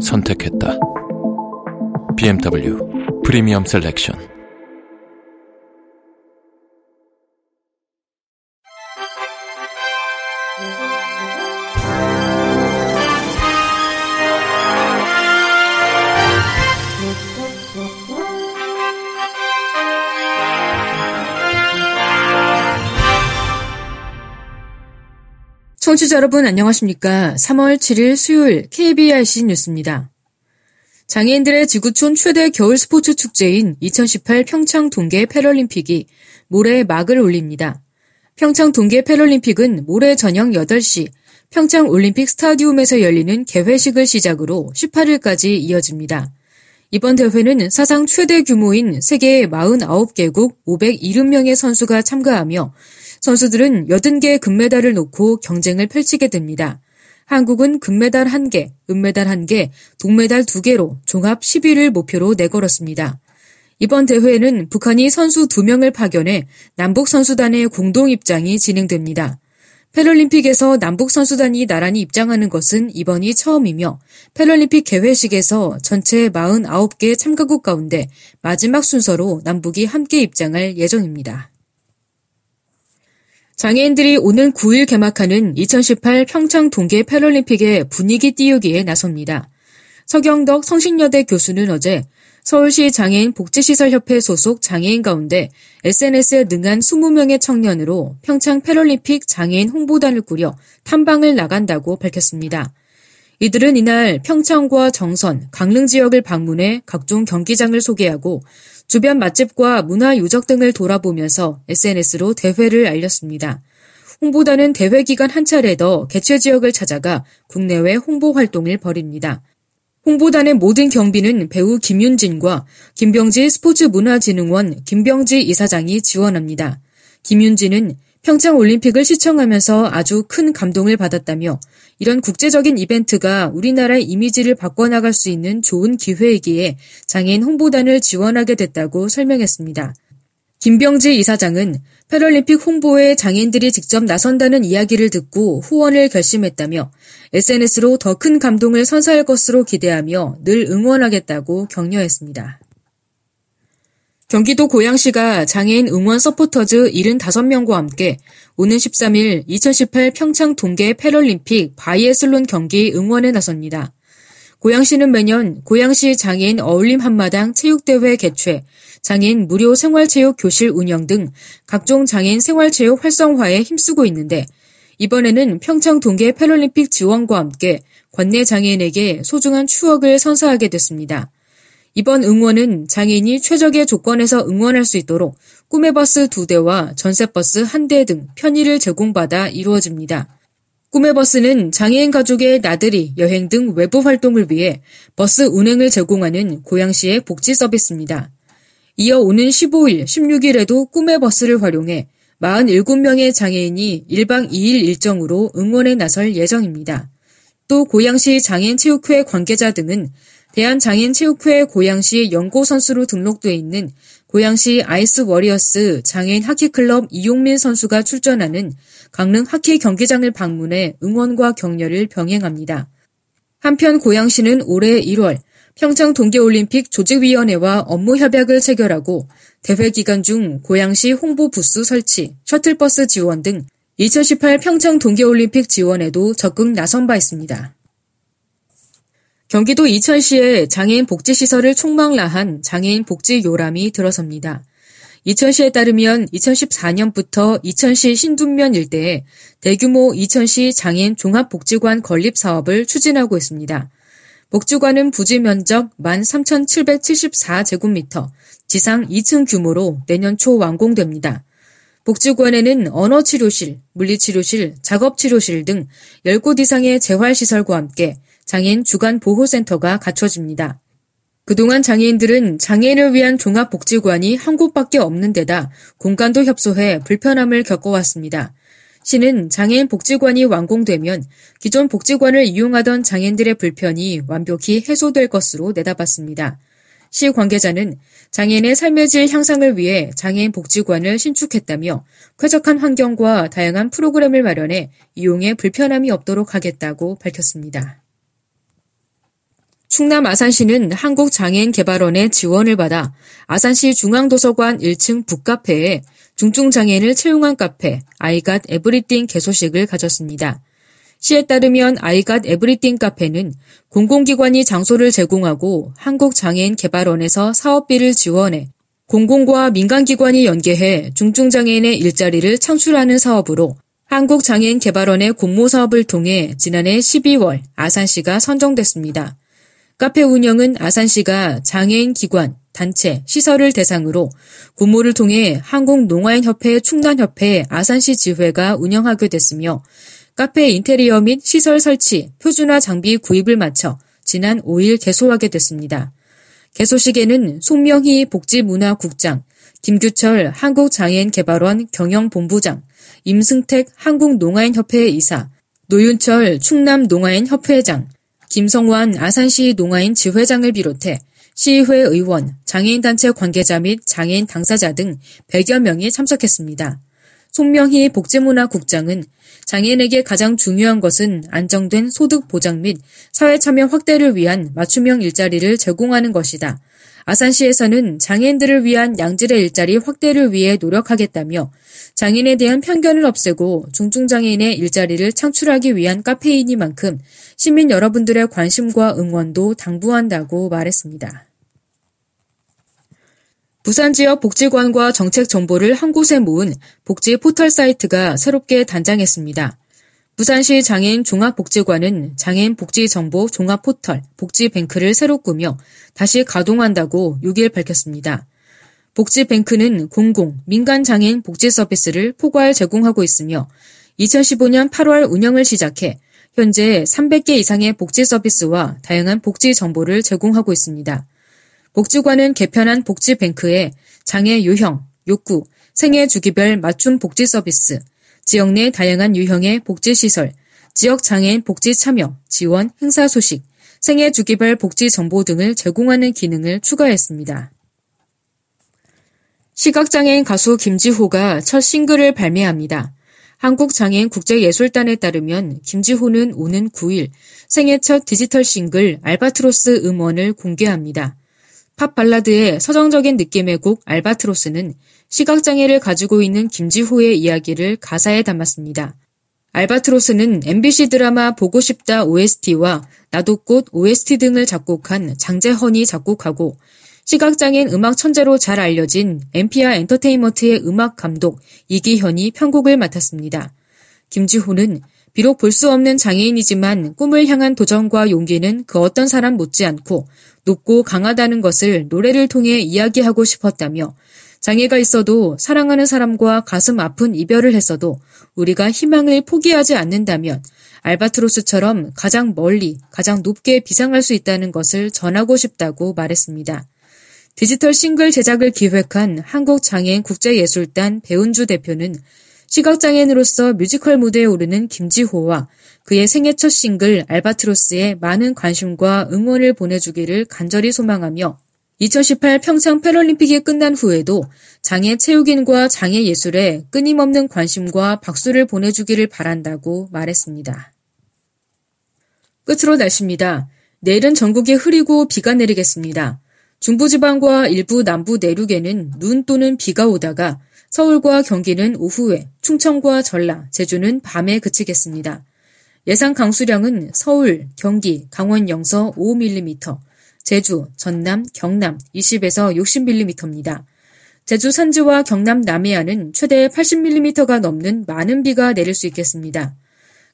선택했다. BMW 프리미엄 셀렉션 청취자 여러분 안녕하십니까? 3월 7일 수요일 KBRC 뉴스입니다. 장애인들의 지구촌 최대 겨울 스포츠 축제인 2018 평창 동계 패럴림픽이 모레 막을 올립니다. 평창 동계 패럴림픽은 모레 저녁 8시 평창 올림픽 스타디움에서 열리는 개회식을 시작으로 18일까지 이어집니다. 이번 대회는 사상 최대 규모인 세계 49개국 570명의 선수가 참가하며 선수들은 80개의 금메달을 놓고 경쟁을 펼치게 됩니다. 한국은 금메달 1개, 은메달 1개, 동메달 2개로 종합 10위를 목표로 내걸었습니다. 이번 대회에는 북한이 선수 2명을 파견해 남북 선수단의 공동 입장이 진행됩니다. 패럴림픽에서 남북 선수단이 나란히 입장하는 것은 이번이 처음이며 패럴림픽 개회식에서 전체 49개 참가국 가운데 마지막 순서로 남북이 함께 입장할 예정입니다. 장애인들이 오는 9일 개막하는 2018 평창 동계 패럴림픽의 분위기 띄우기에 나섭니다. 서경덕 성신여대 교수는 어제 서울시 장애인 복지시설협회 소속 장애인 가운데 SNS에 능한 20명의 청년으로 평창 패럴림픽 장애인 홍보단을 꾸려 탐방을 나간다고 밝혔습니다. 이들은 이날 평창과 정선, 강릉 지역을 방문해 각종 경기장을 소개하고 주변 맛집과 문화 유적 등을 돌아보면서 SNS로 대회를 알렸습니다. 홍보단은 대회 기간 한 차례 더 개최 지역을 찾아가 국내외 홍보 활동을 벌입니다. 홍보단의 모든 경비는 배우 김윤진과 김병지 스포츠문화진흥원 김병지 이사장이 지원합니다. 김윤진은 평창 올림픽을 시청하면서 아주 큰 감동을 받았다며 이런 국제적인 이벤트가 우리나라의 이미지를 바꿔나갈 수 있는 좋은 기회이기에 장애인 홍보단을 지원하게 됐다고 설명했습니다. 김병지 이사장은 패럴림픽 홍보에 장애인들이 직접 나선다는 이야기를 듣고 후원을 결심했다며 SNS로 더 큰 감동을 선사할 것으로 기대하며 늘 응원하겠다고 격려했습니다. 경기도 고양시가 장애인 응원 서포터즈 75명과 함께 오는 13일 2018 평창 동계 패럴림픽 바이애슬론 경기 응원에 나섭니다. 고양시는 매년 고양시 장애인 어울림 한마당 체육대회 개최, 장애인 무료 생활체육 교실 운영 등 각종 장애인 생활체육 활성화에 힘쓰고 있는데 이번에는 평창 동계 패럴림픽 지원과 함께 관내 장애인에게 소중한 추억을 선사하게 됐습니다. 이번 응원은 장애인이 최적의 조건에서 응원할 수 있도록 꿈의 버스 2대와 전세버스 1대 등 편의를 제공받아 이루어집니다. 꿈의 버스는 장애인 가족의 나들이, 여행 등 외부 활동을 위해 버스 운행을 제공하는 고양시의 복지 서비스입니다. 이어 오는 15일, 16일에도 꿈의 버스를 활용해 47명의 장애인이 1박 2일 일정으로 응원에 나설 예정입니다. 또 고양시 장애인체육회 관계자 등은 대한장애인체육회 고양시 연고선수로 등록돼 있는 고양시 아이스 워리어스 장애인 하키클럽 이용민 선수가 출전하는 강릉 하키 경기장을 방문해 응원과 격려를 병행합니다. 한편 고양시는 올해 1월 평창 동계올림픽 조직위원회와 업무 협약을 체결하고 대회 기간 중 고양시 홍보 부스 설치, 셔틀버스 지원 등 2018 평창 동계올림픽 지원에도 적극 나선 바 있습니다. 경기도 이천시에 장애인 복지시설을 총망라한 장애인 복지 요람이 들어섭니다. 이천시에 따르면 2014년부터 이천시 신둔면 일대에 대규모 이천시 장애인 종합복지관 건립 사업을 추진하고 있습니다. 복지관은 부지 면적 13,774제곱미터, 지상 2층 규모로 내년 초 완공됩니다. 복지관에는 언어치료실, 물리치료실, 작업치료실 등 10곳 이상의 재활시설과 함께 장애인 주간 보호센터가 갖춰집니다. 그동안 장애인들은 장애인을 위한 종합복지관이 한 곳밖에 없는 데다 공간도 협소해 불편함을 겪어왔습니다. 시는 장애인 복지관이 완공되면 기존 복지관을 이용하던 장애인들의 불편이 완벽히 해소될 것으로 내다봤습니다. 시 관계자는 장애인의 삶의 질 향상을 위해 장애인 복지관을 신축했다며 쾌적한 환경과 다양한 프로그램을 마련해 이용에 불편함이 없도록 하겠다고 밝혔습니다. 충남 아산시는 한국장애인개발원의 지원을 받아 아산시 중앙도서관 1층 북카페에 중증장애인을 채용한 카페 아이갓 에브리띵 개소식을 가졌습니다. 시에 따르면 아이갓 에브리띵 카페는 공공기관이 장소를 제공하고 한국장애인개발원에서 사업비를 지원해 공공과 민간기관이 연계해 중증장애인의 일자리를 창출하는 사업으로 한국장애인개발원의 공모 사업을 통해 지난해 12월 아산시가 선정됐습니다. 카페 운영은 아산시가 장애인 기관, 단체, 시설을 대상으로 공모를 통해 한국농아인협회 충남협회 아산시 지회가 운영하게 됐으며 카페 인테리어 및 시설 설치, 표준화 장비 구입을 마쳐 지난 5일 개소하게 됐습니다. 개소식에는 송명희 복지문화국장, 김규철 한국장애인개발원 경영본부장, 임승택 한국농아인협회 이사, 노윤철 충남농아인협회장, 김성환 아산시 농아인 지회장을 비롯해 시의회 의원, 장애인단체 관계자 및 장애인 당사자 등 100여 명이 참석했습니다. 송명희 복지문화국장은 장애인에게 가장 중요한 것은 안정된 소득 보장 및 사회 참여 확대를 위한 맞춤형 일자리를 제공하는 것이다. 아산시에서는 장애인들을 위한 양질의 일자리 확대를 위해 노력하겠다며 장애인에 대한 편견을 없애고 중증장애인의 일자리를 창출하기 위한 카페이니만큼 시민 여러분들의 관심과 응원도 당부한다고 말했습니다. 부산 지역 복지관과 정책 정보를 한 곳에 모은 복지 포털 사이트가 새롭게 단장했습니다. 부산시 장애인 종합복지관은 장애인 복지정보 종합 포털 복지뱅크를 새로 꾸며 다시 가동한다고 6일 밝혔습니다. 복지뱅크는 공공, 민간 장애인 복지 서비스를 포괄 제공하고 있으며 2015년 8월 운영을 시작해 현재 300개 이상의 복지 서비스와 다양한 복지 정보를 제공하고 있습니다. 복지관은 개편한 복지뱅크에 장애 유형, 욕구, 생애 주기별 맞춤 복지 서비스, 지역 내 다양한 유형의 복지시설, 지역 장애인 복지 참여, 지원, 행사 소식, 생애 주기별 복지 정보 등을 제공하는 기능을 추가했습니다. 시각장애인 가수 김지호가 첫 싱글을 발매합니다. 한국장애인 국제예술단에 따르면 김지호는 오는 9일 생애 첫 디지털 싱글 알바트로스 음원을 공개합니다. 팝 발라드의 서정적인 느낌의 곡 알바트로스는 시각장애를 가지고 있는 김지호의 이야기를 가사에 담았습니다. 알바트로스는 MBC 드라마 보고 싶다 OST와 나도 꽃 OST 등을 작곡한 장재헌이 작곡하고 시각장애인 음악 천재로 잘 알려진 엠피아 엔터테인먼트의 음악 감독 이기현이 편곡을 맡았습니다. 김지호는 비록 볼 수 없는 장애인이지만 꿈을 향한 도전과 용기는 그 어떤 사람 못지않고 높고 강하다는 것을 노래를 통해 이야기하고 싶었다며 장애가 있어도 사랑하는 사람과 가슴 아픈 이별을 했어도 우리가 희망을 포기하지 않는다면 알바트로스처럼 가장 멀리, 가장 높게 비상할 수 있다는 것을 전하고 싶다고 말했습니다. 디지털 싱글 제작을 기획한 한국장애인 국제예술단 배운주 대표는 시각장애인으로서 뮤지컬 무대에 오르는 김지호와 그의 생애 첫 싱글 알바트로스에 많은 관심과 응원을 보내주기를 간절히 소망하며 2018 평창 패럴림픽이 끝난 후에도 장애 체육인과 장애 예술에 끊임없는 관심과 박수를 보내주기를 바란다고 말했습니다. 끝으로 날씨입니다. 내일은 전국에 흐리고 비가 내리겠습니다. 중부지방과 일부 남부 내륙에는 눈 또는 비가 오다가 서울과 경기는 오후에, 충청과 전라, 제주는 밤에 그치겠습니다. 예상 강수량은 서울, 경기, 강원 영서 5mm, 제주, 전남, 경남 20에서 60mm입니다. 제주 산지와 경남 남해안은 최대 80mm가 넘는 많은 비가 내릴 수 있겠습니다.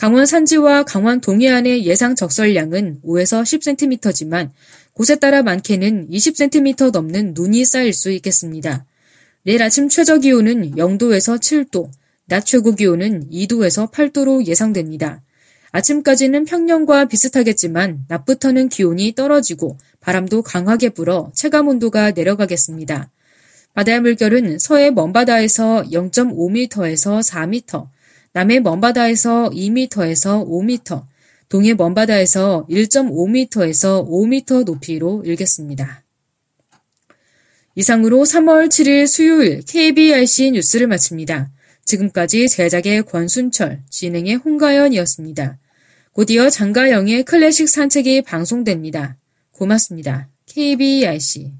강원 산지와 강원 동해안의 예상 적설량은 5에서 10cm지만 곳에 따라 많게는 20cm 넘는 눈이 쌓일 수 있겠습니다. 내일 아침 최저 기온은 0도에서 7도, 낮 최고 기온은 2도에서 8도로 예상됩니다. 아침까지는 평년과 비슷하겠지만 낮부터는 기온이 떨어지고 바람도 강하게 불어 체감 온도가 내려가겠습니다. 바다의 물결은 서해 먼바다에서 0.5m에서 4m, 남해 먼바다에서 2m에서 5m, 동해 먼바다에서 1.5m에서 5m 높이로 일겠습니다. 이상으로 3월 7일 수요일 KBRC 뉴스를 마칩니다. 지금까지 제작의 권순철, 진행의 홍가연이었습니다. 곧이어 장가영의 클래식 산책이 방송됩니다. 고맙습니다. KBRC